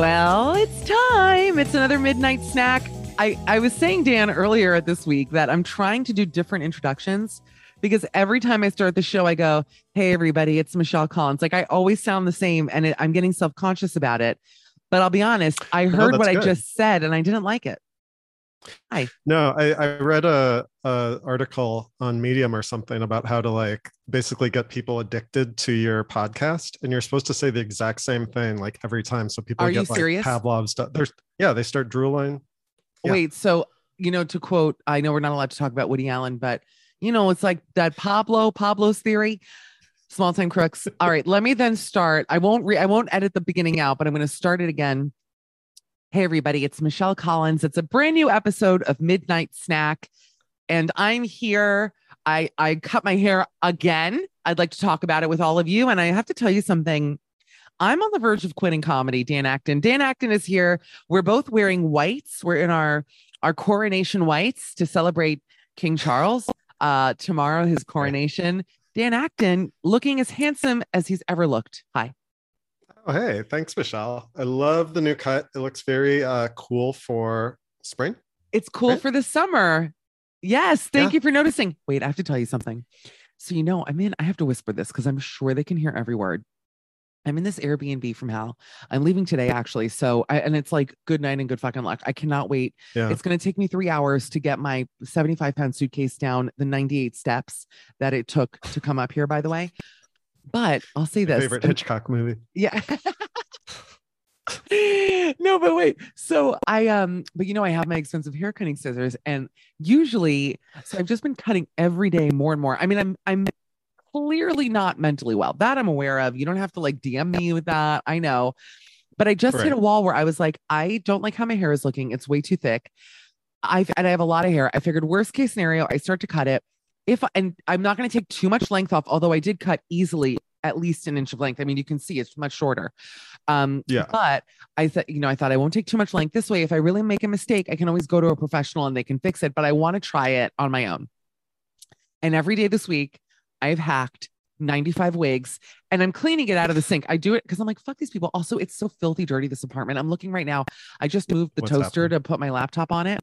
Well, it's time. It's another midnight snack. I, I was saying, Dan, earlier this week that I'm trying to do different introductions because every time I start the show, I go, Hey, everybody, it's Michelle Collins. Like I always sound the same and it, I'm getting self conscious about it. But I'll be honest, I heard no, what good. I just said and I didn't like it. Hi. No, I, I read a, a article on Medium or something about how to like basically get people addicted to your podcast, and you're supposed to say the exact same thing like every time, so people Are get you serious? like Pavlov's. There's yeah, they start drooling. Yeah. Wait, so you know, to quote, I know we're not allowed to talk about Woody Allen, but you know, it's like that Pablo Pablo's theory. Small time crooks. All right, let me then start. I won't re- I won't edit the beginning out, but I'm going to start it again Hey, everybody, it's Michelle Collins. It's a brand new episode of Midnight Snack, and I'm here. I, I cut my hair again. I'd like to talk about it with all of you. And I have to tell you something. I'm on the verge of quitting comedy, Dan Acton. Dan Acton is here. We're both wearing whites. We're in our, our coronation whites to celebrate King Charles. Uh, tomorrow, his coronation. Dan Acton looking as handsome as he's ever looked. Hi. Oh, hey, thanks, Michelle. I love the new cut. It looks very uh, cool for spring. It's cool right? for the summer. Yes, thank yeah. you for noticing. Wait, I have to tell you something. So, you know, I'm in, I have to whisper this because I'm sure they can hear every word. I'm in this Airbnb from hell. I'm leaving today, actually. So, I, and it's like good night and good fucking luck. I cannot wait. Yeah. It's going to take me three hours to get my 75 pound suitcase down the 98 steps that it took to come up here, by the way. But I'll say this favorite Hitchcock movie. Yeah. no, but wait. So I um, but you know, I have my expensive hair cutting scissors, and usually, so I've just been cutting every day more and more. I mean, I'm I'm clearly not mentally well. That I'm aware of. You don't have to like DM me with that. I know. But I just right. hit a wall where I was like, I don't like how my hair is looking. It's way too thick. I've and I have a lot of hair. I figured worst case scenario, I start to cut it if and I'm not going to take too much length off, although I did cut easily at least an inch of length. I mean, you can see it's much shorter. Um, yeah. But I thought, you know, I thought I won't take too much length this way. If I really make a mistake, I can always go to a professional and they can fix it. But I want to try it on my own. And every day this week, I've hacked 95 wigs and I'm cleaning it out of the sink. I do it because I'm like, fuck these people. Also, it's so filthy dirty, this apartment. I'm looking right now. I just moved the What's toaster happening? to put my laptop on it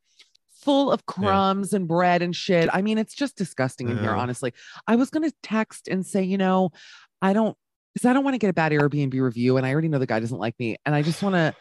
full of crumbs yeah. and bread and shit. I mean, it's just disgusting in yeah. here, uh-huh. honestly. I was going to text and say, you know, I don't, because I don't want to get a bad Airbnb review and I already know the guy doesn't like me. And I just want to,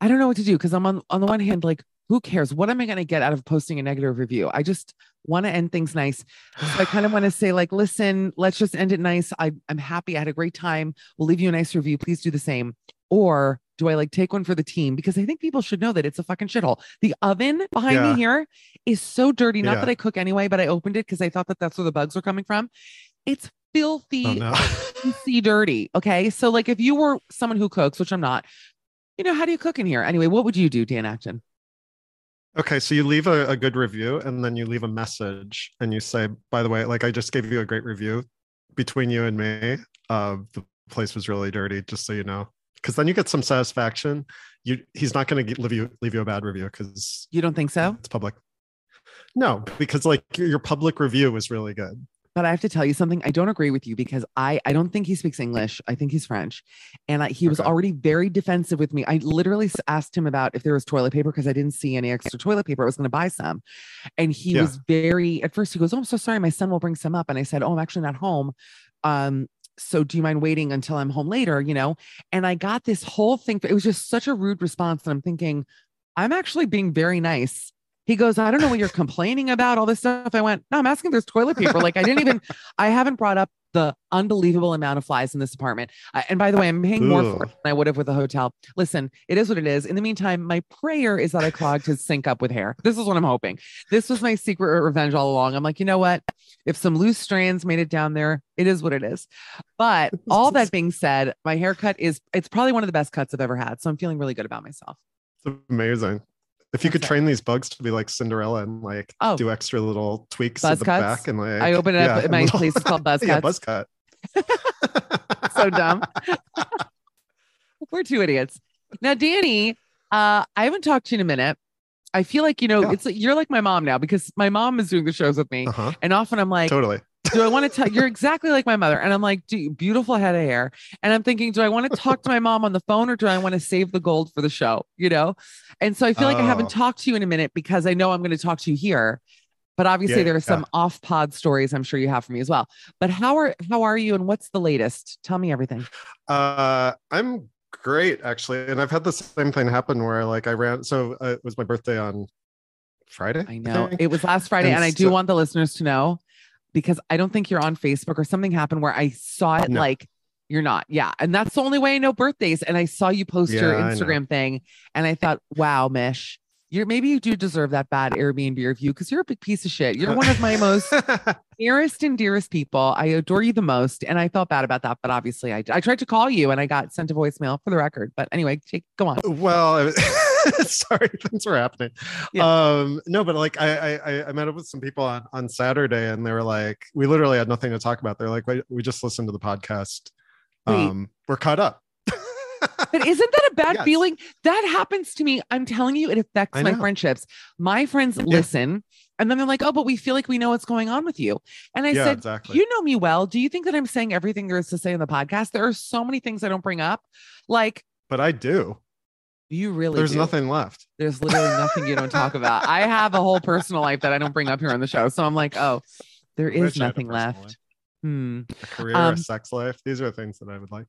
I don't know what to do because I'm on, on the one hand, like, who cares? What am I going to get out of posting a negative review? I just want to end things nice. So I kind of want to say, like, listen, let's just end it nice. I, I'm happy. I had a great time. We'll leave you a nice review. Please do the same. Or do I like take one for the team? Because I think people should know that it's a fucking shithole. The oven behind yeah. me here is so dirty. Not yeah. that I cook anyway, but I opened it because I thought that that's where the bugs were coming from. It's filthy, oh, no. dirty. Okay. So, like, if you were someone who cooks, which I'm not, you know, how do you cook in here? Anyway, what would you do, Dan Acton? Okay, so you leave a, a good review and then you leave a message and you say, by the way, like I just gave you a great review between you and me. Uh, the place was really dirty, just so you know because then you get some satisfaction. You he's not going to leave you leave you a bad review because you don't think so. It's public. No, because like your public review was really good. But I have to tell you something. I don't agree with you because I I don't think he speaks English. I think he's French, and I, he was okay. already very defensive with me. I literally asked him about if there was toilet paper because I didn't see any extra toilet paper. I was going to buy some, and he yeah. was very. At first, he goes, "Oh, I'm so sorry. My son will bring some up," and I said, "Oh, I'm actually not home." Um, so do you mind waiting until I'm home later? You know, and I got this whole thing. It was just such a rude response. And I'm thinking, I'm actually being very nice. He goes, I don't know what you're complaining about, all this stuff. I went, No, I'm asking if there's toilet paper. Like, I didn't even, I haven't brought up the unbelievable amount of flies in this apartment. Uh, and by the way, I'm paying more for it than I would have with a hotel. Listen, it is what it is. In the meantime, my prayer is that I clogged his sink up with hair. This is what I'm hoping. This was my secret revenge all along. I'm like, you know what? If some loose strands made it down there, it is what it is. But all that being said, my haircut is it's probably one of the best cuts I've ever had. So I'm feeling really good about myself. It's amazing. If you could train these bugs to be like Cinderella and like oh, do extra little tweaks buzz at the cuts. back and like I open it yeah, up at my little, place called Buzz Cuts. yeah, Buzz Cut. so dumb. We're two idiots. Now, Danny, uh, I haven't talked to you in a minute. I feel like you know yeah. it's you're like my mom now because my mom is doing the shows with me, uh-huh. and often I'm like, totally do I want to tell you're exactly like my mother? And I'm like, do beautiful head of hair. And I'm thinking, do I want to talk to my mom on the phone or do I want to save the gold for the show? You know? And so I feel like I haven't oh. talked to you in a minute because I know I'm going to talk to you here. But obviously yeah, there are some yeah. off pod stories I'm sure you have for me as well. But how are how are you and what's the latest? Tell me everything. Uh I'm great actually. And I've had the same thing happen where like I ran so uh, it was my birthday on Friday. I know. I it was last Friday and, and I do so, want the listeners to know because I don't think you're on Facebook or something happened where I saw it no. like you're not. Yeah. And that's the only way I know birthdays. And I saw you post yeah, your Instagram thing and I thought, wow, Mish, you're maybe you do deserve that bad Airbnb review because you're a big piece of shit. You're one of my most nearest and dearest people. I adore you the most. And I felt bad about that. But obviously I, I tried to call you and I got sent a voicemail for the record. But anyway, go on. Well, sorry things were happening yeah. um no but like I, I i met up with some people on on saturday and they were like we literally had nothing to talk about they're like we just listened to the podcast um Wait. we're caught up but isn't that a bad yes. feeling? That happens to me. I'm telling you, it affects my friendships. My friends yeah. listen and then they're like, oh, but we feel like we know what's going on with you. And I yeah, said, exactly. you know me well. Do you think that I'm saying everything there is to say in the podcast? There are so many things I don't bring up. Like, but I do. You really There's do. nothing left. There's literally nothing you don't talk about. I have a whole personal life that I don't bring up here on the show. So I'm like, oh, there is nothing left. Life. Hmm. A career, um, a sex life. These are things that I would like.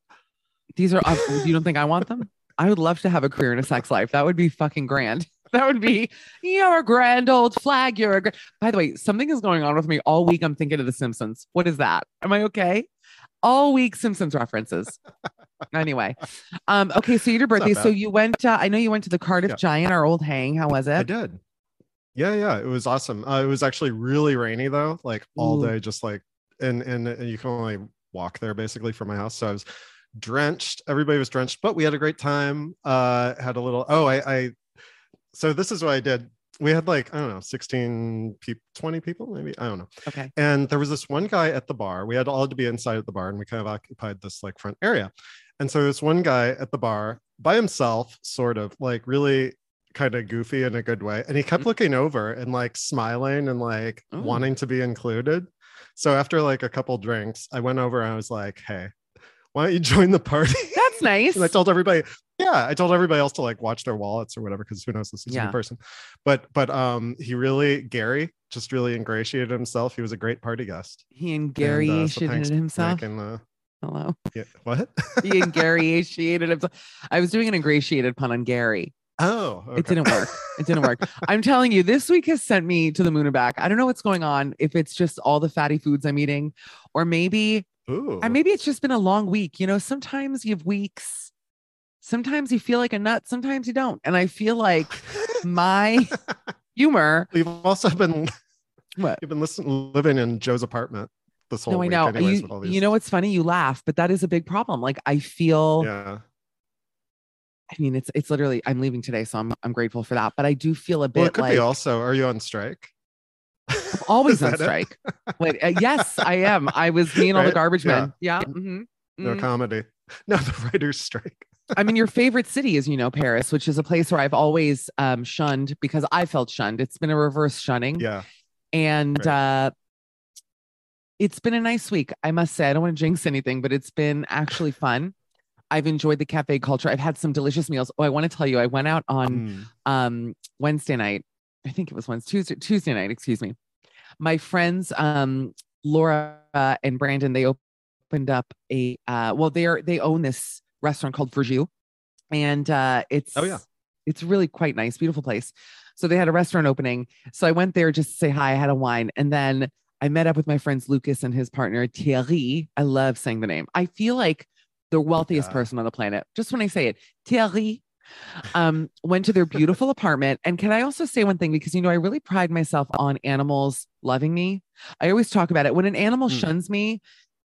These are, you don't think I want them? I would love to have a career in a sex life. That would be fucking grand. That would be, you're a grand old flag. You're a, gra-. by the way, something is going on with me all week. I'm thinking of The Simpsons. What is that? Am I okay? All week Simpsons references anyway, um, okay. So your birthday. So you went. Uh, I know you went to the Cardiff yeah. Giant, our old hang. How was it? I did. Yeah, yeah, it was awesome. Uh, it was actually really rainy though, like all Ooh. day, just like and, and and you can only walk there basically from my house. So I was drenched. Everybody was drenched, but we had a great time. Uh, had a little. Oh, I, I. So this is what I did we had like i don't know 16 people 20 people maybe i don't know okay and there was this one guy at the bar we had all to be inside of the bar and we kind of occupied this like front area and so this one guy at the bar by himself, sort of like really kind of goofy in a good way. And he kept mm-hmm. looking over and like smiling and like Ooh. wanting to be included. So after like a couple drinks, I went over and I was like, hey, why don't you join the party? That's nice. and I told everybody, yeah, I told everybody else to like watch their wallets or whatever, because who knows this is yeah. a person. But but um he really Gary just really ingratiated himself. He was a great party guest. He ingratiated uh, so himself. Making the, Hello. Yeah. What? he ingratiated himself. I was doing an ingratiated pun on Gary. Oh, okay. it didn't work. It didn't work. I'm telling you, this week has sent me to the moon and back. I don't know what's going on. If it's just all the fatty foods I'm eating, or maybe, Ooh. or maybe it's just been a long week. You know, sometimes you have weeks. Sometimes you feel like a nut. Sometimes you don't. And I feel like my humor. We've also been. What? You've been listening, living in Joe's apartment this whole no, I know. Anyways, you, you know what's funny? You laugh, but that is a big problem. Like I feel yeah. I mean, it's it's literally I'm leaving today, so I'm I'm grateful for that. But I do feel a bit well, it could like be also. Are you on strike? I'm always on strike. Wait, uh, yes, I am. I was me and all the garbage yeah. men. Yeah. Mm-hmm. No mm comedy. No, the writers' strike. I'm in your favorite city, as you know, Paris, which is a place where I've always um, shunned because I felt shunned. It's been a reverse shunning. Yeah. And right. uh, it's been a nice week. I must say, I don't want to jinx anything, but it's been actually fun. I've enjoyed the cafe culture. I've had some delicious meals. Oh, I want to tell you, I went out on mm. um, Wednesday night. I think it was Wednesday, Tuesday, Tuesday night, excuse me. My friends, um, Laura and Brandon, they opened up a uh well they're they own this restaurant called Verjus and uh it's Oh, yeah. it's really quite nice beautiful place so they had a restaurant opening so I went there just to say hi I had a wine and then I met up with my friends Lucas and his partner Thierry I love saying the name I feel like the wealthiest Yeah. person on the planet just when I say it Thierry um went to their beautiful apartment and can I also say one thing because you know I really pride myself on animals loving me I always talk about it when an animal Hmm. shuns me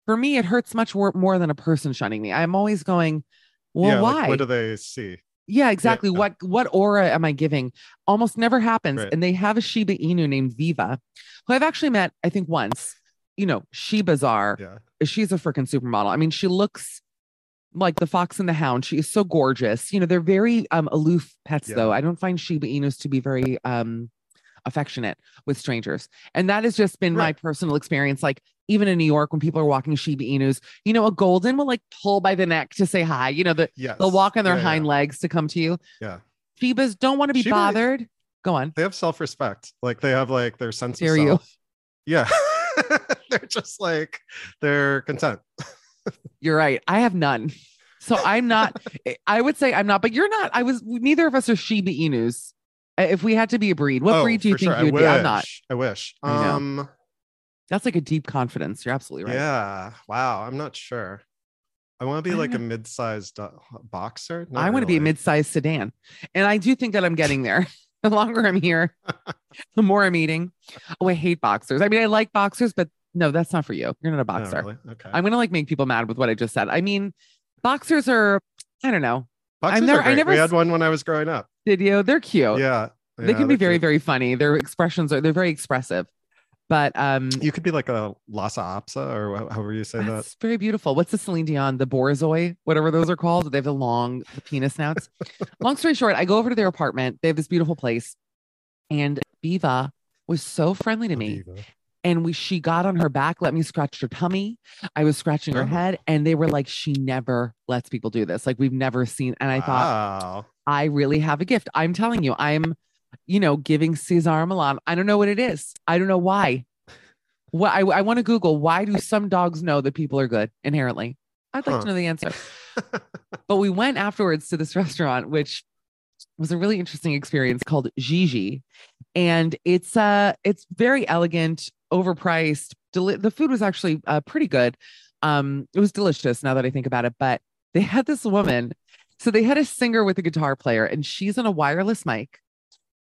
for me, it hurts much more, more than a person shunning me. I'm always going, well, yeah, why? like, what do they see? yeah, exactly. Yeah. What what aura am I giving? Almost never happens. Right. And they have a Shiba Inu named Viva, who I've actually met, I think, once. You know, Shiba's are Yeah. she's a freaking supermodel. I mean, she looks like the fox and the hound. She is so gorgeous. You know, they're very um aloof pets, Yeah. though. I don't find Shiba Inus to be very um affectionate with strangers. And that has just been my personal experience. Like even in New York, when people are walking Shiba Inus, you know, a golden will like pull by the neck to say hi. You know, the, Yes. they'll walk on their Yeah, hind yeah. legs to come to you. Yeah. Shibas don't want to be Shiba- bothered. Go on. They have self-respect. Like they have like their sense Dare of you. Yeah. they're just like they're content. You're right. I have none. So I'm not, I would say I'm not, but you're not. I was, neither of us are Shiba Inus. If we had to be a breed, what Oh, breed do you think sure. You would be? I'm not. I wish. I. Um That's like a deep confidence. You're absolutely right. yeah. Wow. I'm not sure. I want to be like a mid-sized uh, boxer. I want to be a mid-sized sedan. And I do think that I'm getting there. the longer I'm here, the more I'm eating. Oh, I hate boxers. I mean, I like boxers, but no, that's not for you. You're not a Oh, boxer. really? Okay. I'm gonna like make people mad with what I just said. I mean, boxers are, I don't know. Boxers never- are I never we had one when I was growing up. Did you? They're cute. Yeah. they yeah, can be very, cute. very funny. Their expressions are they're very expressive. But um You could be like a Lhasa Apsa or however you say that. That's very beautiful. What's the Celine Dion, the Borzoi, whatever those are called? They have the long the penis snouts. long story short, I go over to their apartment. They have this beautiful place, and Biva was so friendly to me. Aviva. And we she got on her back, let me scratch her tummy. I was scratching her Oh. head, and they were like, she never lets people do this. Like we've never seen. And I thought, Wow. I really have a gift. I'm telling you, I'm, you know, giving Cesar Millan. I don't know what it is. I don't know why. What I, I want to Google why do some dogs know that people are good inherently? I'd like Huh. to know the answer. But we went afterwards to this restaurant, which was a really interesting experience called Gigi. And it's uh it's very elegant, overpriced. Deli- the food was actually uh, pretty good. Um, it was delicious now that I think about it. But they had this woman. So they had a singer with a guitar player, and she's on a wireless mic.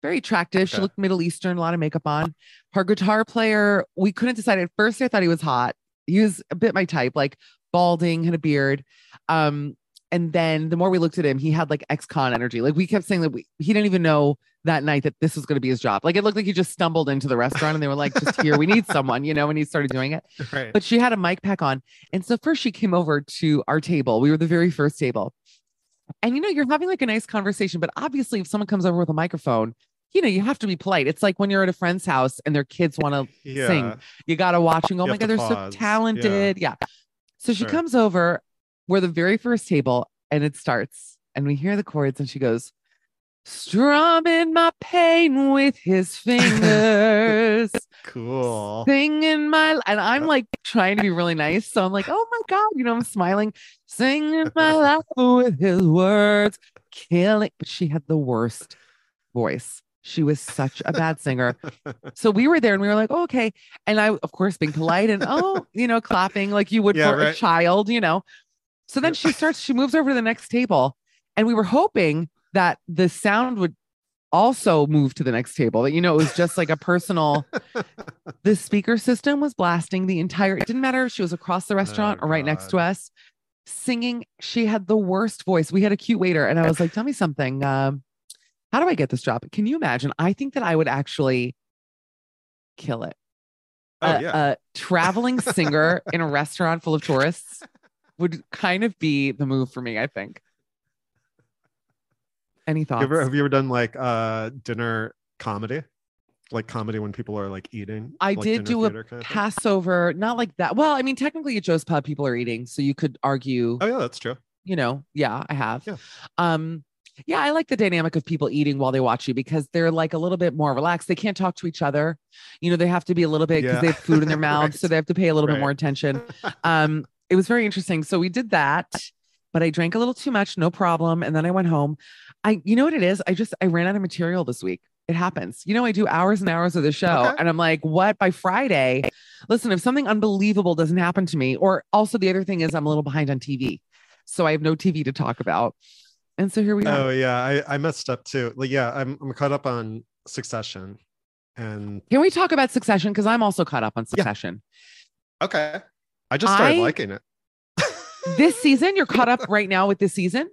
Very attractive. She looked Middle Eastern, a lot of makeup on. Her guitar player, we couldn't decide. At first, I thought he was hot. He was a bit my type, like balding, had a beard. Um, and then the more we looked at him, he had like ex-con energy. Like we kept saying that we, he didn't even know that night that this was going to be his job. Like it looked like he just stumbled into the restaurant and they were like, just here, we need someone, you know, and he started doing it. right. But she had a mic pack on. And so first she came over to our table. We were the very first table. And you know, you're having like a nice conversation, but obviously if someone comes over with a microphone, you know, you have to be polite. It's like when you're at a friend's house and their kids want to yeah. sing. You got to watch and go, oh You my God, they're so pause. Yeah. talented. Yeah. So she Sure. comes over. We're the very first table and it starts and we hear the chords and she goes, strumming my pain with his fingers, Cool. singing my, and I'm like trying to be really nice. So I'm like, oh my God, you know, I'm smiling, singing my life with his words, killing. But she had the worst voice. She was such a bad singer. So we were there and we were like, oh, okay. And I, of course, being polite and, oh, you know, clapping like you would Yeah, for a child, you know. So then she starts, she moves over to the next table. And we were hoping that the sound would also move to the next table, that, you know, it was just like a personal, the speaker system was blasting the entire, it didn't matter if she was across the restaurant or right next to us singing. She had the worst voice. We had a cute waiter. And I was like, tell me something. Um, how do I get this job? Can you imagine? I think that I would actually kill it. Oh a, yeah. a traveling singer in a restaurant full of tourists would kind of be the move for me, I think. Any You thoughts? ever, have you ever done like uh dinner comedy? Like comedy when people are like eating? I Like did do a kind of? Passover, not like that. Well, I mean, technically at Joe's Pub, people are eating. So you could argue, Oh yeah, that's true. you know, yeah, I have. Yeah. Um, yeah, I like the dynamic of people eating while they watch you because they're like a little bit more relaxed. They can't talk to each other. You know, they have to be a little bit because Yeah. they have food in their mouths, so they have to pay a little bit more attention. Um, it was very interesting. So we did that, but I drank a little too much, no problem. And then I went home. I, you know what it is? I just, I ran out of material this week. It happens. You know, I do hours and hours of the show, Okay. and I'm like, what? By Friday, listen, if something unbelievable doesn't happen to me, or also the other thing is I'm a little behind on TV. So I have no TV to talk about. And so here we are. Oh yeah, I, I messed up too. Like, yeah, I'm I'm caught up on Succession, and Can we talk about Succession? Because I'm also caught up on Yeah. Succession. okay, I just started I- liking it. This season, you're caught up right now with this season.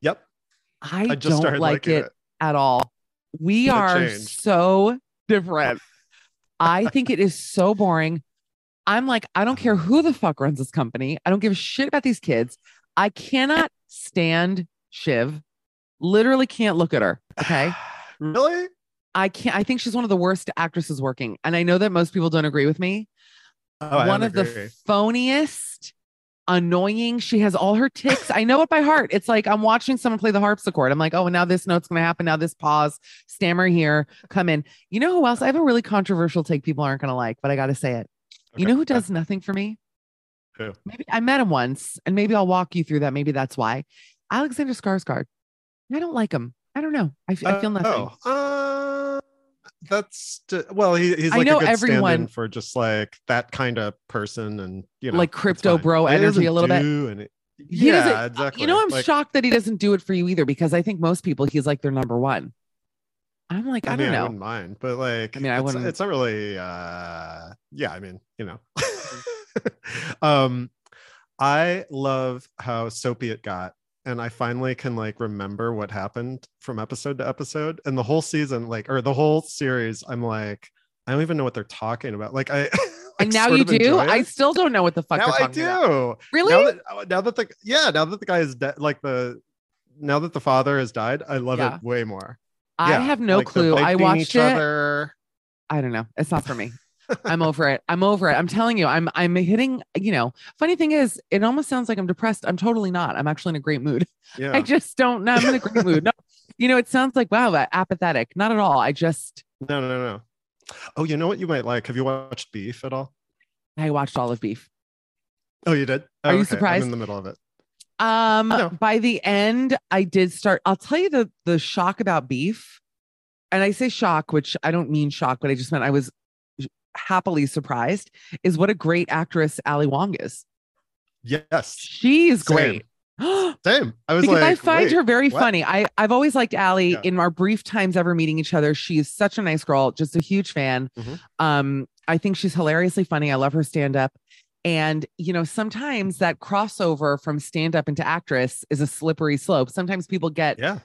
Yep, I, I just don't started like liking it, at all. We It are changed. so different. I think it is so boring. I'm like, I don't care who the fuck runs this company. I don't give a shit about these kids. I cannot stand Shiv. Literally can't look at her. Okay. really? I can't. I think she's one of the worst actresses working. And I know that most people don't agree with me. Oh, I one of the phoniest, annoying. She has all her ticks. I know it by heart. It's like I'm watching someone play the harpsichord. I'm like, oh, now this note's going to happen. Now this pause, stammer here, come in. You know who else? I have a really controversial take people aren't going to like, but I got to say it. You know who does nothing for me? Who? Maybe I met him once, and maybe I'll walk you through that. Maybe that's why. Alexander Skarsgård. I don't like him. I don't know. I feel nothing. Oh, uh, that's well, he, he's I like know a good everyone- for just like that kind of person, and you know, Like crypto bro energy a little bit. and any- He doesn't- yeah, exactly. You know, I'm Like, shocked that he doesn't do it for you either because I think most people he's like their number one. I'm like, I, I mean, don't I know. wouldn't mind, but like, I mean, I it's, wouldn't- it's not really. uh Yeah, I mean, you know, um, I love how soapy it got, and I finally can like remember what happened from episode to episode, and the whole season, like, or the whole series. I'm like, I don't even know what they're talking about. Like, I like, and now you do. I still don't know what the fuck now I do. about. Really? Now that uh, now that the yeah now that the guy is dead, like the now that the father has died, I love Yeah. it way more. I Yeah, have no like clue. I watched it. Other. I don't know. It's not for me. I'm over it. I'm over it. I'm telling you, I'm I'm hitting, you know, funny thing is, it almost sounds like I'm depressed. I'm totally not. I'm actually in a great mood. Yeah. I just don't know. I'm in a great mood. No, you know, it sounds like wow, apathetic. Not at all. I just No, no, no. Oh, you know what you might like? Have you watched Beef at all? I watched all of beef. Oh, you did? Are Oh, you okay. surprised? I'm in the middle of it. Um, No. by the end, I did start. I'll tell you the the shock about beef, and I say shock, which I don't mean shock, but I just meant I was happily surprised. Is what a great actress Ali Wong is. Yes. She's Same. great. Same. I was because like, I find her very what? funny. I I've always liked Ali Yeah. in our brief times ever meeting each other. She is such a nice girl, just a huge fan. Mhm. Um, I think she's hilariously funny. I love her stand up. And you know, sometimes that crossover from stand up into actress is a slippery slope. Sometimes people get Yeah.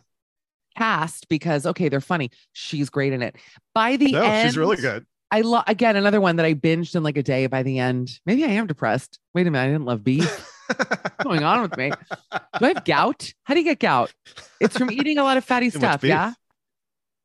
cast because okay, they're funny. She's great in it. By the No, end, she's really good. I love again another one that I binged in like a day. By the end, maybe I am depressed. Wait a minute, I didn't love beef. What's going on with me? Do I have gout? How do you get gout? It's from eating a lot of fatty stuff. Yeah.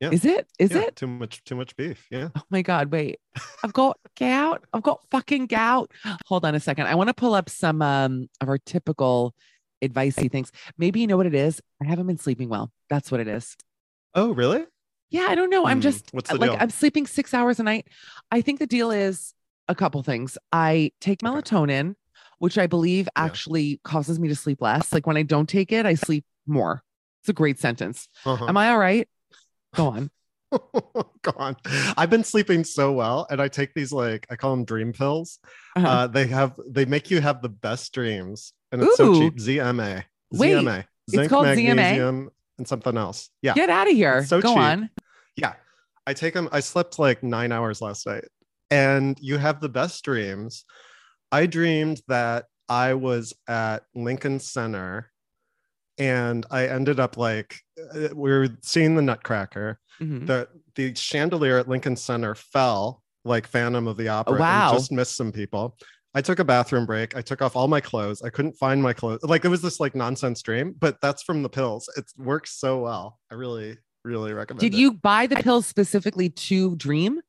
Yeah. Is it? Is Yeah, it? too much? Too much beef. Yeah. Oh my God. Wait. I've got gout. I've got fucking gout. Hold on a second. I want to pull up some um of our typical advicey things. Maybe you know what it is. I haven't been sleeping well. That's what it is. Oh, really? Yeah, I don't know. I'm Hmm, just what's the like deal? I'm sleeping six hours a night. I think the deal is a couple things. I take Okay. melatonin, which I believe Yeah. actually causes me to sleep less. Like when I don't take it, I sleep more. It's a great sentence. Uh-huh. Am I all right? Go on. Go on. I've been sleeping so well, and I take these like I call them dream pills. Uh-huh. Uh, they have they make you have the best dreams, and it's so cheap. ZMA. Wait, ZMA. Zinc, called ZMA? And something else. Yeah, Get out of here. It's so Go cheap. on. yeah. I take them. I slept like nine hours last night, and you have the best dreams. I dreamed that I was at Lincoln Center, and I ended up like uh, we were seeing the Nutcracker Mhm. the the chandelier at Lincoln Center fell like Phantom of the Opera. Wow. And just missed some people. I took a bathroom break. I took off all my clothes. I couldn't find my clothes. Like it was this like nonsense dream, but that's from the pills. It works so well. I really, really recommend Did it. you buy the pills specifically to dream?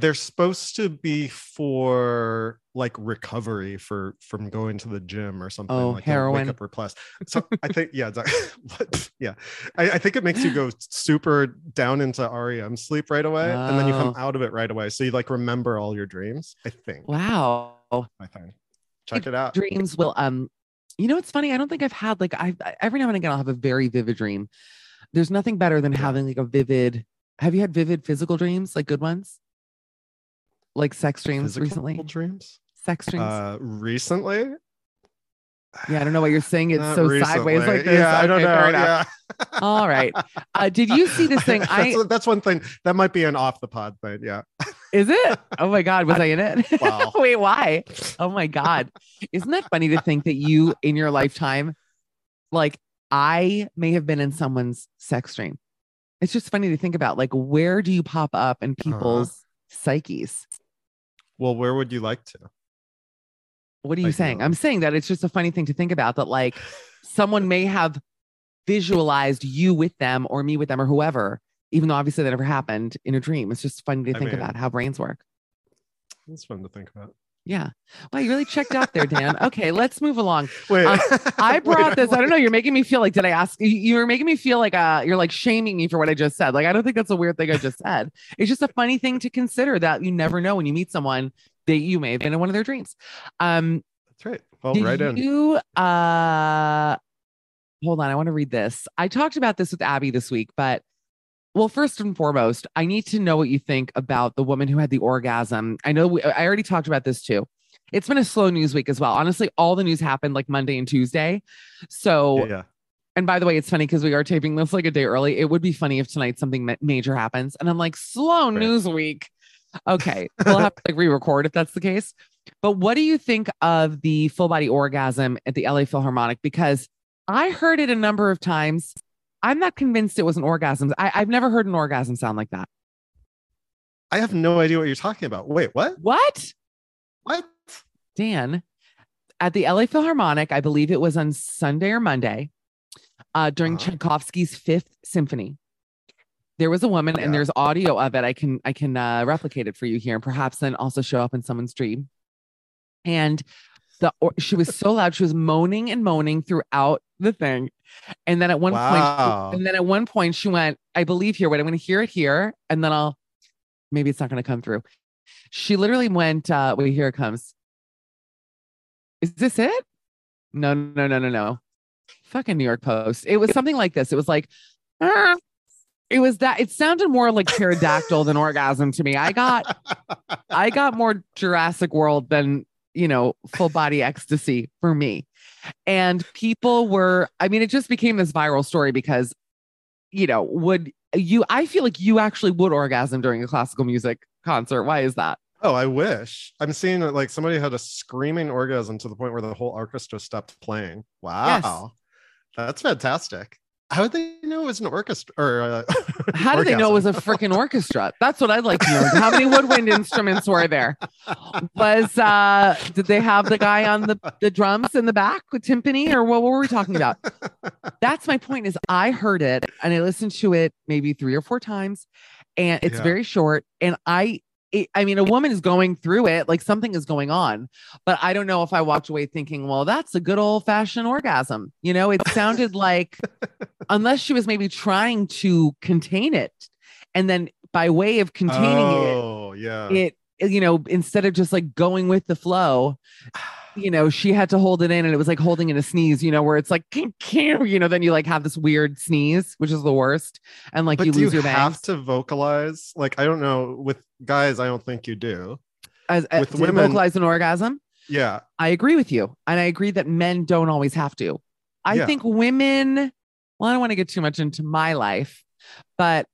They're supposed to be for like recovery for from going to the gym or something. Oh, like heroin. Wake up repressed. So I think yeah. What? yeah. I, I think it makes you go super down into REM sleep right away, and then you come Oh. out of it right away. So you like remember all your dreams. I think. Wow. I think. check it out. dreams will um you know it's funny i don't think i've had like i every now and again i'll have a very vivid dream there's nothing better than having like a vivid have you had vivid physical dreams like good ones like sex dreams Physical recently dreams. sex dreams Uh, recently. yeah i don't know what you're saying it's Not so sideways like this Yeah, I don't know. Yeah. all right uh did you see this thing i that's, that's one thing that might be an off the pod thing. Yeah. is it oh my god was i, in it Wow. wait why oh my god isn't that funny to think that you in your lifetime like i may have been in someone's sex dream it's just funny to think about like where do you pop up in Uh-huh. people's psyches Well, where would you like to? what are you Like, saying i'm saying that it's just a funny thing to think about that like someone may have visualized you with them or me with them or whoever even though obviously that never happened in a dream it's just funny to I think mean- about how brains work It's fun to think about. Yeah well you really checked out there dan okay let's move along Wait, Um, I wait, brought this. I don't know. You're making me feel like, did I ask? you- You're making me feel like uh, you're like shaming me for what I just said. Like, I don't think that's a weird thing I just said. It's just a funny thing to consider that you never know when you meet someone that you may have been in one of their dreams. Um, That's right. Well, right in. you, uh, hold on. I want to read this. I talked about this with Abby this week, but well, first and foremost, I need to know what you think about the woman who had the orgasm. I know we, I already talked about this too. It's been a slow news week as well. Honestly, all the news happened like Monday and Tuesday. So, Yeah. and by the way, it's funny because we are taping this like a day early. It would be funny if tonight something ma- major happens. And I'm like, slow Right. news week. Okay. We'll have to like re record if that's the case. But what do you think of the full body orgasm at the LA Philharmonic? Because I heard it a number of times. I'm not convinced it was an orgasm. I, I've never heard an orgasm sound like that. I have no idea what you're talking about. Wait, what? What? What? Dan, at the LA Philharmonic, I believe it was on Sunday or Monday, uh, during Uh-huh. Tchaikovsky's Fifth Symphony. There was a woman, and there's audio of it. I can I can uh, replicate it for you here, and perhaps then also show up in someone's dream. And the or- she was so loud, she was moaning and moaning throughout the thing. And then at one Wow. point, and then at one point, she went, "I believe here. Wait, I'm going to hear it here, and then I'll maybe it's not going to come through." She literally went, uh, "Wait, here it comes." Is this it? No, no, no, no, no. Fucking New York Post. It was something like this. It was like, "Ah." it was that. It sounded more like pterodactyl than orgasm to me. I got, I got more Jurassic World than you know full body ecstasy for me. And people were. I mean, it just became this viral story because, you know, would you? I feel like you actually would orgasm during a classical music concert. Why is that? Oh, I wish. I'm seeing that like somebody had a screaming orgasm to the point where the whole orchestra stopped playing. Wow. That's fantastic. How would they know it was an orchestra or uh, How did they know it was a freaking orchestra? That's what I'd like to know. How many woodwind instruments were there? Was uh did they have the guy on the, the drums in the back with timpani or what, what were we talking about? That's my point is I heard it and I listened to it maybe three or four times and it's Yeah. very short and I it, I mean, a woman is going through it, like something is going on, but I don't know if I walked away thinking, well, that's a good old fashioned orgasm. You know, it sounded like, unless she was maybe trying to contain it, and then by way of containing oh, yeah. it, it, you know, instead of just like going with the flow, you know, she had to hold it in, and it was like holding in a sneeze. You know, where it's like, you know, then you like have this weird sneeze, which is the worst, and like but you do lose you your have bangs. to vocalize? Like, I don't know. With guys, I don't think you do. As, uh, with women- vocalize an orgasm. Yeah. I agree with you. And I agree that men don't always have to. I Yeah. think women, well, I don't want to get too much into my life, but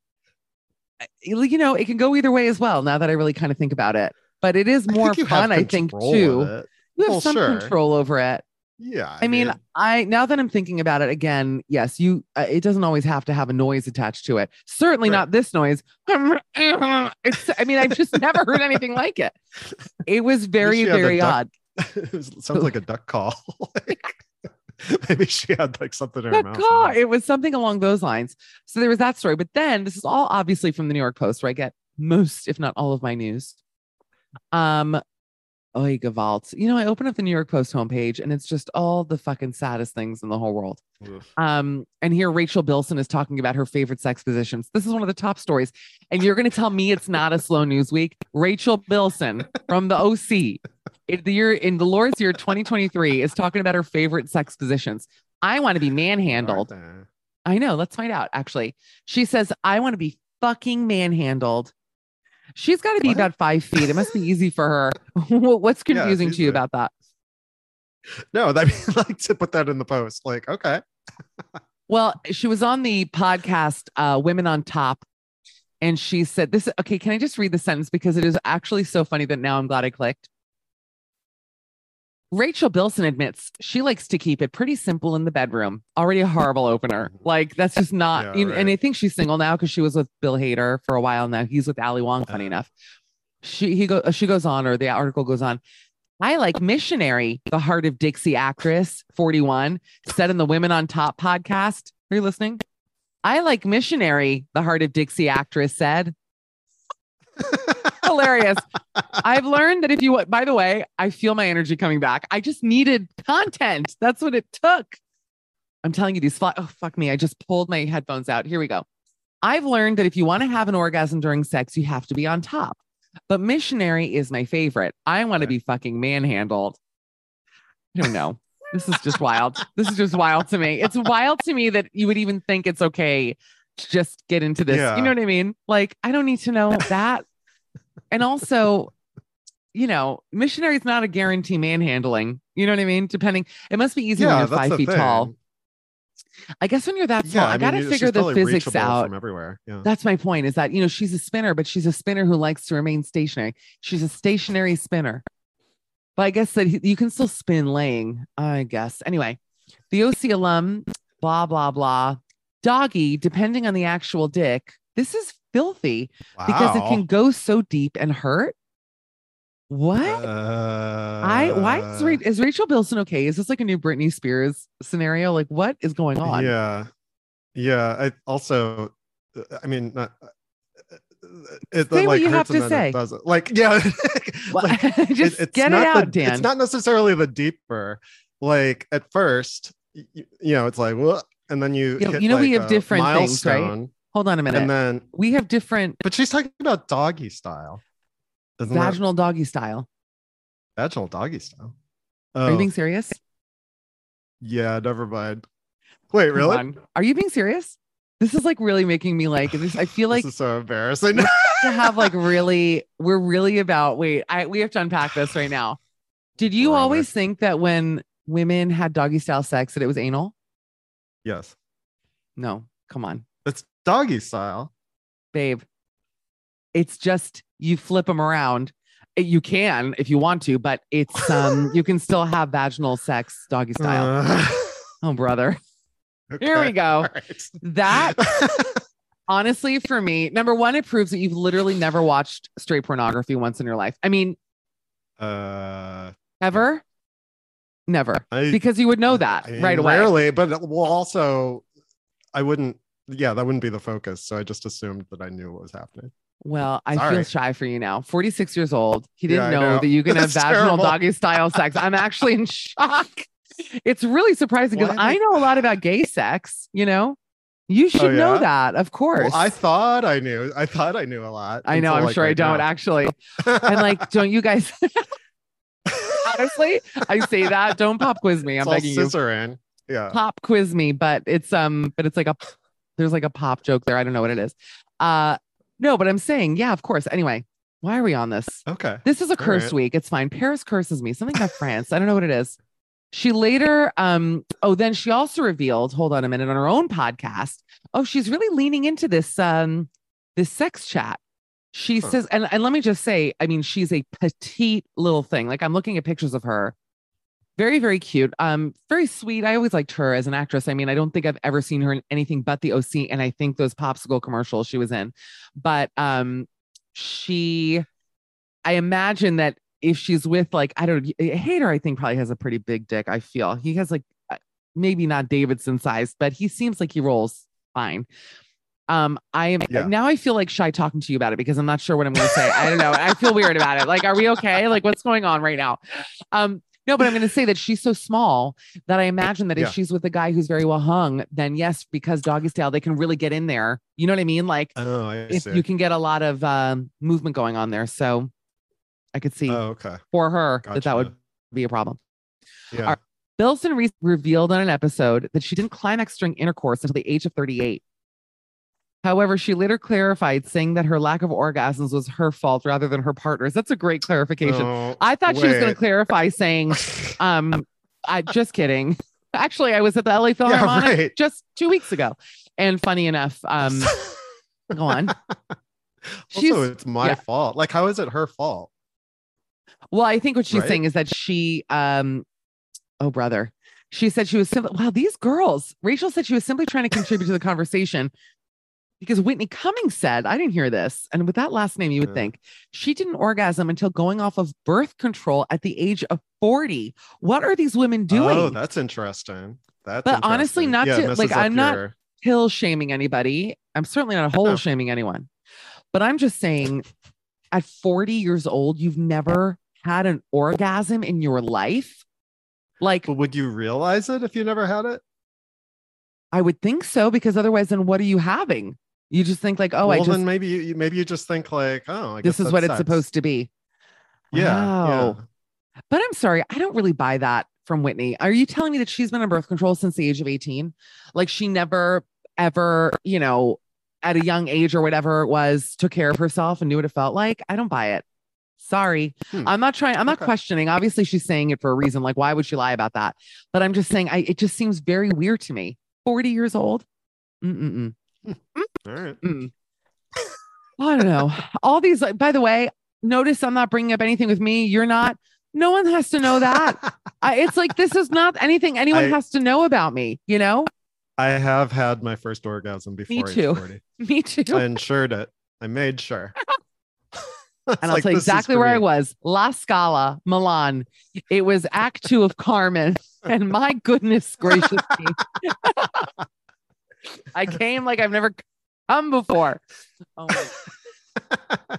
uh, you know, it can go either way as well now that I really kind of think about it. But it is more have fun, I think, too. You have Well, some sure. control over it. Yeah. I mean, I now that I'm thinking about it again, yes, you. Uh, it doesn't always have to have a noise attached to it. Certainly Right. not this noise. It's. I mean, I've just never heard anything like it. It was very, she had a very duck odd. it was- sounds like a duck call. Like, maybe she had like something in her Good mouth. call. It was something along those lines. So there was that story. But then this is all obviously from the New York Post, where I get most, if not all, of my news. Um, Oy Gewalt. You know, I open up the New York Post homepage and it's just all the fucking saddest things in the whole world. Oof. Um, and here Rachel Bilson is talking about her favorite sex positions. This is one of the top stories. And you're gonna tell me it's not a slow news week. Rachel Bilson from the OC in the year in the Lord's year 2023 is talking about her favorite sex positions. I want to be manhandled. Martha. I know. Let's find out. Actually, she says, I want to be fucking manhandled. She's got to be What? about five feet. It must be easy for her. What's Yeah, confusing to you about that? No, that means like to put that in the post. Like, okay. Well, she was on the podcast uh, Women on Top, and she said, This okay, can I just read the sentence because it is actually so funny that now I'm glad I clicked. Rachel Bilson admits she likes to keep it pretty simple in the bedroom. Already a horrible opener. Like that's just not. Yeah, you- And right. I think she's single now because she was with Bill Hader for a while now. He's with Ali Wong. Funny Uh. enough, she he go she goes on, or the article goes on. I like missionary, the Hart of Dixie actress, 41, said in the Women on Top podcast. Are you listening? I like missionary, the Hart of Dixie actress said. Hilarious. I've learned that if you, by the way, I feel my energy coming back. I just needed content. That's what it took. I'm telling you, these fly. Oh, fuck me. I just pulled my headphones out. Here we go. I've learned that if you want to have an orgasm during sex, you have to be on top. But missionary is my favorite. I want to be fucking manhandled. I don't know. This is just wild. This is just wild to me. It's wild to me that you would even think it's okay to just get into this. Yeah. You know what I mean? Like, I don't need to know that. And also, you know, missionary is not a guarantee manhandling. You know what I mean? Depending, it must be easy when you're five feet thing. tall. I guess when you're that small, Yeah, I, mean, gotta figure the physics out. from everywhere. Yeah. That's my point is that, you know, she's a spinner, but she's a spinner who likes to remain stationary. She's a stationary spinner. But I guess that he- you can still spin laying, I guess. Anyway, the OC alum, blah, blah, blah. Doggy, depending on the actual dick, this is filthy because it can go so deep and hurt. What? Uh, I why is, Ra- is Rachel Bilson okay? Is this like a new Britney Spears scenario? Like what is going on? Yeah, yeah. I also, uh, I mean, not. uh, It, Say what like, you hurts have to it say. Like, yeah, like, just it's get it out, the, Dan. It's not necessarily the deeper. Like at first, y- y- you know, it's like well, and then you, You know- hit, you know we have different things, right? Hold on a minute. And then, we have different but she's talking about doggy style. Isn't that vaginal doggy style. vaginal doggy style? Are you Oh, being serious? yeah. Never mind. Wait, Come really? on. Are you being serious? This is like really making me like this. I feel like this is so embarrassing. to have like really we're really about wait, I we have to unpack this right now. Did you Brother. always think that when women had doggy style sex that it was anal? yes, No, come on, it's doggy style. babe. It's just you flip them around. Uh, You can if you want to, but it's um you can still have vaginal sex doggy style. Uh, oh brother. Here we go. right. That honestly for me number one it proves that you've literally never watched straight pornography once in your life i mean uh, ever never I, because you would know that I right away Rarely, but it- well, also, I wouldn't. Yeah, that wouldn't be the focus. So I just assumed that I knew what was happening. well i feel shy for you now 46 years old he didn't I know, know. that you can have vaginal terrible. doggy style sex i'm actually in shock it's really surprising because i know a lot about gay sex you know you should Oh, know that of course Well, I thought I knew. I thought I knew a lot. I know until, i'm like, sure i right don't now. actually and like don't you guys honestly i say that don't pop quiz me i'm it's all begging you. Yeah. pop quiz me, but it's um, but it's like a there's like a pop joke there. I don't know what it is. Uh no, but I'm saying, yeah, of course. Anyway, why are we on this? Okay. This is a curse right. week. It's fine. Paris curses me. Something about France. I don't know what it is. She later, um, oh, then she also revealed, hold on a minute, on her own podcast. Oh, she's really leaning into this um this sex chat. She Huh. says, and, and let me just say, I mean, she's a petite little thing. Like I'm looking at pictures of her. Very, very cute. Um, very sweet. I always liked her as an actress. I mean, I don't think I've ever seen her in anything but the OC, and I think those popsicle commercials she was in. But um, she, I imagine that if she's with like I don't Hader, I think probably has a pretty big dick. I feel he has like uh, maybe not Davidson size, but he seems like he rolls fine. Um, I am Yeah. now I feel like shy talking to you about it because I'm not sure what I'm going to say. I don't know. I feel weird about it. Like, are we okay? Like, what's going on right now? Um, no, but I'm going to say that she's so small that I imagine that Yeah. if she's with a guy who's very well hung, then yes, because doggy style, they can really get in there. You know what I mean? Like, Oh, I if you can get a lot of um, movement going on there. So I could see Oh, okay. for her that that would be a problem. Yeah. Are- Bilson re- revealed on an episode that she didn't climax during intercourse until the age of 38. However, she later clarified, saying that her lack of orgasms was her fault rather than her partner's. That's a great clarification. Oh, I thought she was going to clarify, saying, um, I just kidding. Actually, I was at the LA Philharmonic right. just two weeks ago. And funny enough, um, go on. She's- also, it's my yeah. fault. Like, how is it her fault? Well, I think what she's Right? saying is that she, um, oh brother, she said she was simply. Wow, these girls. Rachel said she was simply trying to contribute to the conversation because Whitney Cummings said, I didn't hear this, and with that last name, you would Yeah. think she didn't orgasm until going off of birth control at the age of forty. What are these women oh, doing? Oh, that's interesting. That's But honestly, not yeah, to- like, I'm not- your- pill shaming anybody. I'm certainly not whole No. shaming anyone, but I'm just saying at 40 years old, you've never had an orgasm in your life. Like, But would you realize it if you never had it? I would think so, because otherwise, then what are you having? You just think, like, oh, I just, then maybe you maybe you just think like, oh, I this is what it's supposed to be. Yeah, Wow. yeah. But I'm sorry, I don't really buy that from Whitney. Are you telling me that she's been on birth control since the age of 18? Like she never, ever, you know, at a young age or whatever it was, took care of herself and knew what it felt like? I don't buy it. Sorry. Hmm. I'm not trying, I'm not Okay. questioning. questioning. Obviously, she's saying it for a reason. Like, why would she lie about that? But I'm just saying, I it just seems very weird to me. 40 years old. Mm-mm-mm. All right. Mm. I don't know. All these, like, by the way, notice I'm not bringing up anything with me. You're not. No one has to know that. I, it's like this is not anything anyone I- has to know about me. You know, I have had my first orgasm before age too. 40. me too. I ensured it. I made sure. and I'll tell you exactly where I was. La Scala, Milan. It was Act Two of Carmen, and my goodness gracious me, I came like I've never come before. Oh my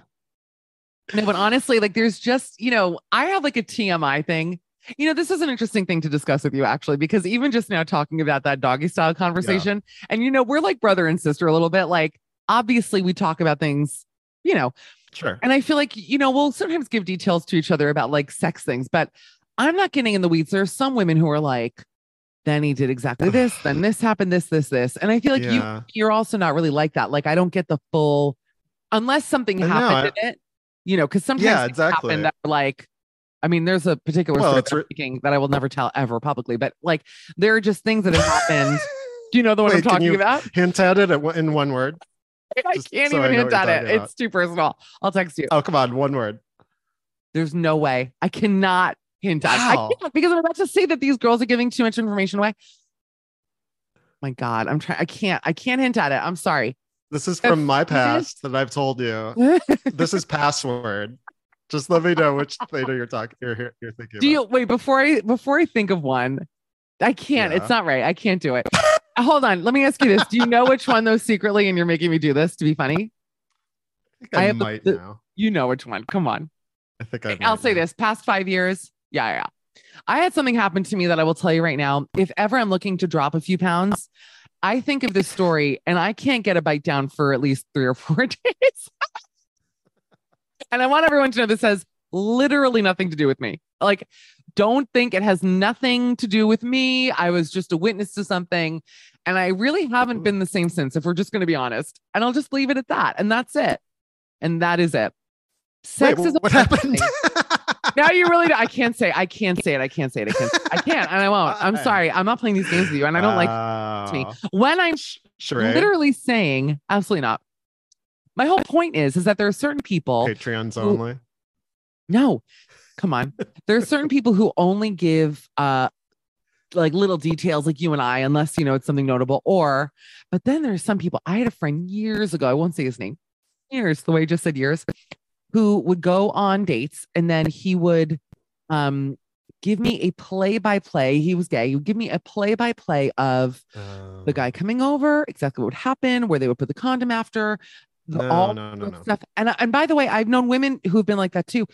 No, but honestly, like there's just, you know, I have like a TMI thing. You know, this is an interesting thing to discuss with you actually, because even just now talking about that doggy style conversation, and you know, we're like brother and sister a little bit. Like, obviously, we talk about things, you know, Sure. and I feel like, you know, we'll sometimes give details to each other about like sex things, but I'm not getting in the weeds. There are some women who are like, then he did exactly this, then this happened, this, this, this. And I feel like you yeah. you're also not really like that. Like I don't get the full unless something I know, happened in it, you know, because sometimes Yeah, things exactly. happen that like I mean, there's a particular Well, story it's that I'm re- that I will never tell ever publicly, but like there are just things that have happened. Do you know the one I'm Wait, can talking you- about? Hint at it in one word. I just can't so even know hint at it. about. It's too personal. I'll text you. Oh, come on, one word. There's no way. I cannot hint at it. I can't because I'm about to say that these girls are giving too much information away. My God, I'm trying. I can't. I can't hint at it. I'm sorry. This is from my past that I've told you. This is password. Just let me know which thing you're talking. You're you're thinking. Do you about. wait before I before I think of one? I can't. Yeah. It's not right. I can't do it. Uh, Hold on. Let me ask you this. Do you know which one though secretly and you're making me do this to be funny? I think I I, have the- might the- now. You know which one. Come on. I think I. I'll say now. this. Past 5 years. Yeah, yeah. I had something happen to me that I will tell you right now. If ever I'm looking to drop a few pounds, I think of this story and I can't get a bite down for at least 3 or 4 days. and I want everyone to know this has literally nothing to do with me. Like don't think it has nothing to do with me. I was just a witness to something. And I really haven't been the same since, if we're just going to be honest. And I'll just leave it at that. And that's it. And that is it. Sex Wait, is a what happened? now you really. I can't say. I can't say it. I can't say it. I can't. I can't, and I won't. I'm sorry. I'm not playing these games with you, and I don't like me. When I'm Sheree, literally saying absolutely not. My whole point is, is that there are certain people. Patreons who- only. No, come on. There are certain people who only give uh like little details like you and I, unless you know it's something notable. Or, but then there's some people. I had a friend years ago, I won't say his name, years, the way I just said years, who would go on dates and then he would um give me a play by play. He was gay. He would give me a play by play of Um, the guy coming over, exactly what would happen, where they would put the condom after, the, No, all no, no, no. stuff. And and by the way, I've known women who've been like that too,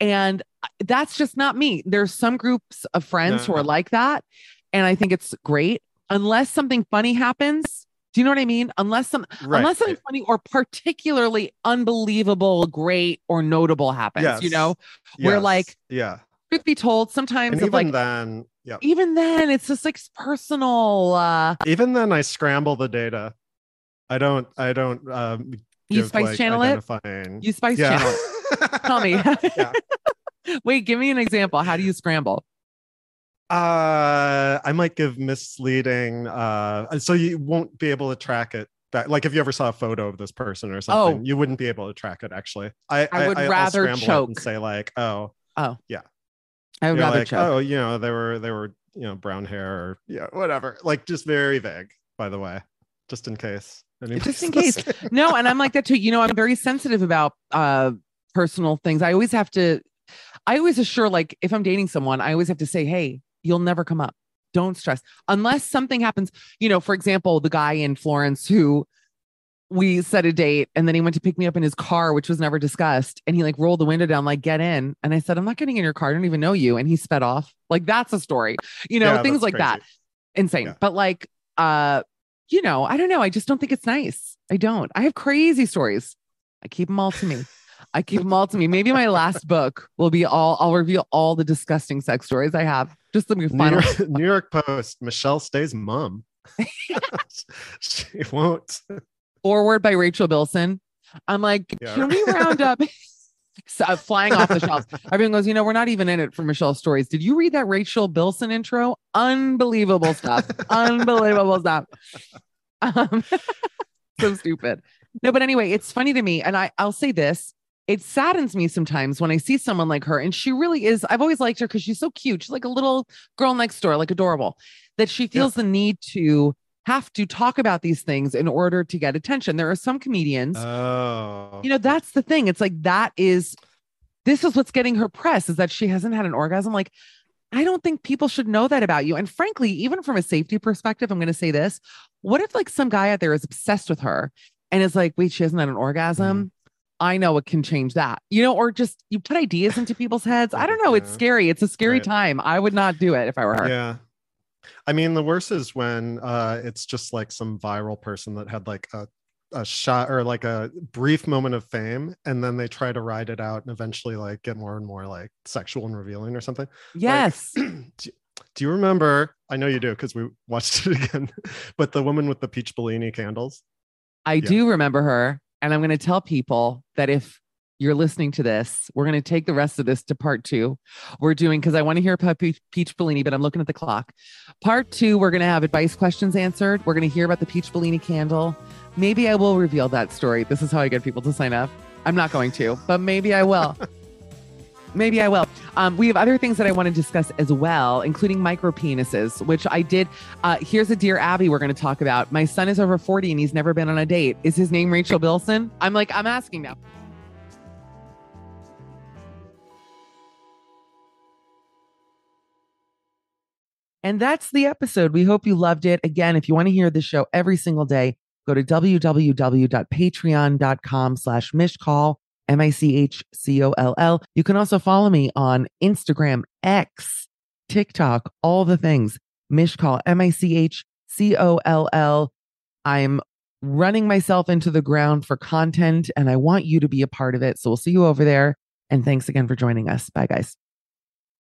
and that's just not me. There's some groups of friends who are like that, and I think it's great. Unless something funny happens, Do you know what I mean? Unless some Right. unless something funny or particularly unbelievable, great, or notable happens, you Yes. know, where, Yes. like, yeah. truth be told, sometimes even like then, yeah. even then it's just like personal uh Even then I scramble the data. I don't I don't um you give, spice like, channel it. You spice yeah. channel it. Tell me. Wait, give me an example. How do you scramble? Uh, I might give misleading. Uh, so you won't be able to track it. Back. Like if you ever saw a photo of this person or something, Oh. you wouldn't be able to track it. Actually, I I would I'll rather choke. and say like, oh, oh, yeah. I would you're rather like, choke. oh, you know, they were they were you know brown hair or yeah, whatever. Like just very vague. By the way, just in case. Just in case. no and i'm like that too you know i'm very sensitive about uh personal things i always have to i always assure like if i'm dating someone i always have to say hey you'll never come up. Don't stress. Unless something happens you know for example the guy in florence who we set a date and then he went to pick me up in his car which was never discussed and he like rolled the window down like get in. And i said i'm not getting in your car. I don't even know you. And he sped off. Like that's a story. You know Yeah, things like that. insane. Yeah. but like uh you know i don't know. I just don't think it's nice. I don't. I have crazy stories. I keep them all to me i keep them all to me. Maybe my last book will be all i'll reveal all the disgusting sex stories i have. Just the New final York, New York Post. Michelle stays mum. she won't. forward by rachel bilson. I'm like Yeah. can we round up? So, uh, flying off the shelves. Everyone goes you know we're not even in it for michelle's stories. Did you read that rachel bilson intro? Unbelievable stuff. Unbelievable stuff. Um, so stupid. No but anyway it's funny to me and i i'll say this it saddens me sometimes when i see someone like her and she really is i've always liked her because she's so cute. She's like a little girl next door like adorable that she feels the need to have to talk about these things in order to get attention. There are some comedians Oh. you know that's the thing. It's like that is this is what's getting her press is that she hasn't had an orgasm. Like i don't think people should know that about you. And frankly even from a safety perspective i'm going to say this what if like some guy out there is obsessed with her and is like wait she hasn't had an orgasm i know it can change that you know or just you put ideas into people's heads i don't know it's Yeah. scary it's a scary Right. time i would not do it if i were her Yeah. I mean, the worst is when uh, it's just like some viral person that had like a, a shot or like a brief moment of fame, and then they try to ride it out and eventually like get more and more like sexual and revealing or something. yes do, do you remember? I know you do because we watched it again. But the woman with the peach Bellini candles. I do remember her. And I'm going to tell people that if you're listening to this, we're going to take the rest of this to part two. We're doing, because I want to hear about Peach, Bellini, but I'm looking at the clock. Part two, we're going to have advice questions answered. We're going to hear about the Peach Bellini candle. Maybe I will reveal that story. This is how I get people to sign up. I'm not going to, but maybe I will. maybe I will. Um, we have other things that I want to discuss as well, including micro penises, which I did. Uh, here's a dear Abby we're going to talk about. My son is over 40 and he's never been on a date. Is his name Rachel Bilson? I'm like, I'm asking now. And that's the episode. We hope you loved it. Again, if you want to hear the show every single day, go to www.patreon.com slash michcoll, M-I-C-H-C-O-L-L. You can also follow me on Instagram, X, TikTok, all the things. Michcoll, M-I-C-H-C-O-L-L. I'm running myself into the ground for content and I want you to be a part of it. So we'll see you over there. And thanks again for joining us. Bye, guys.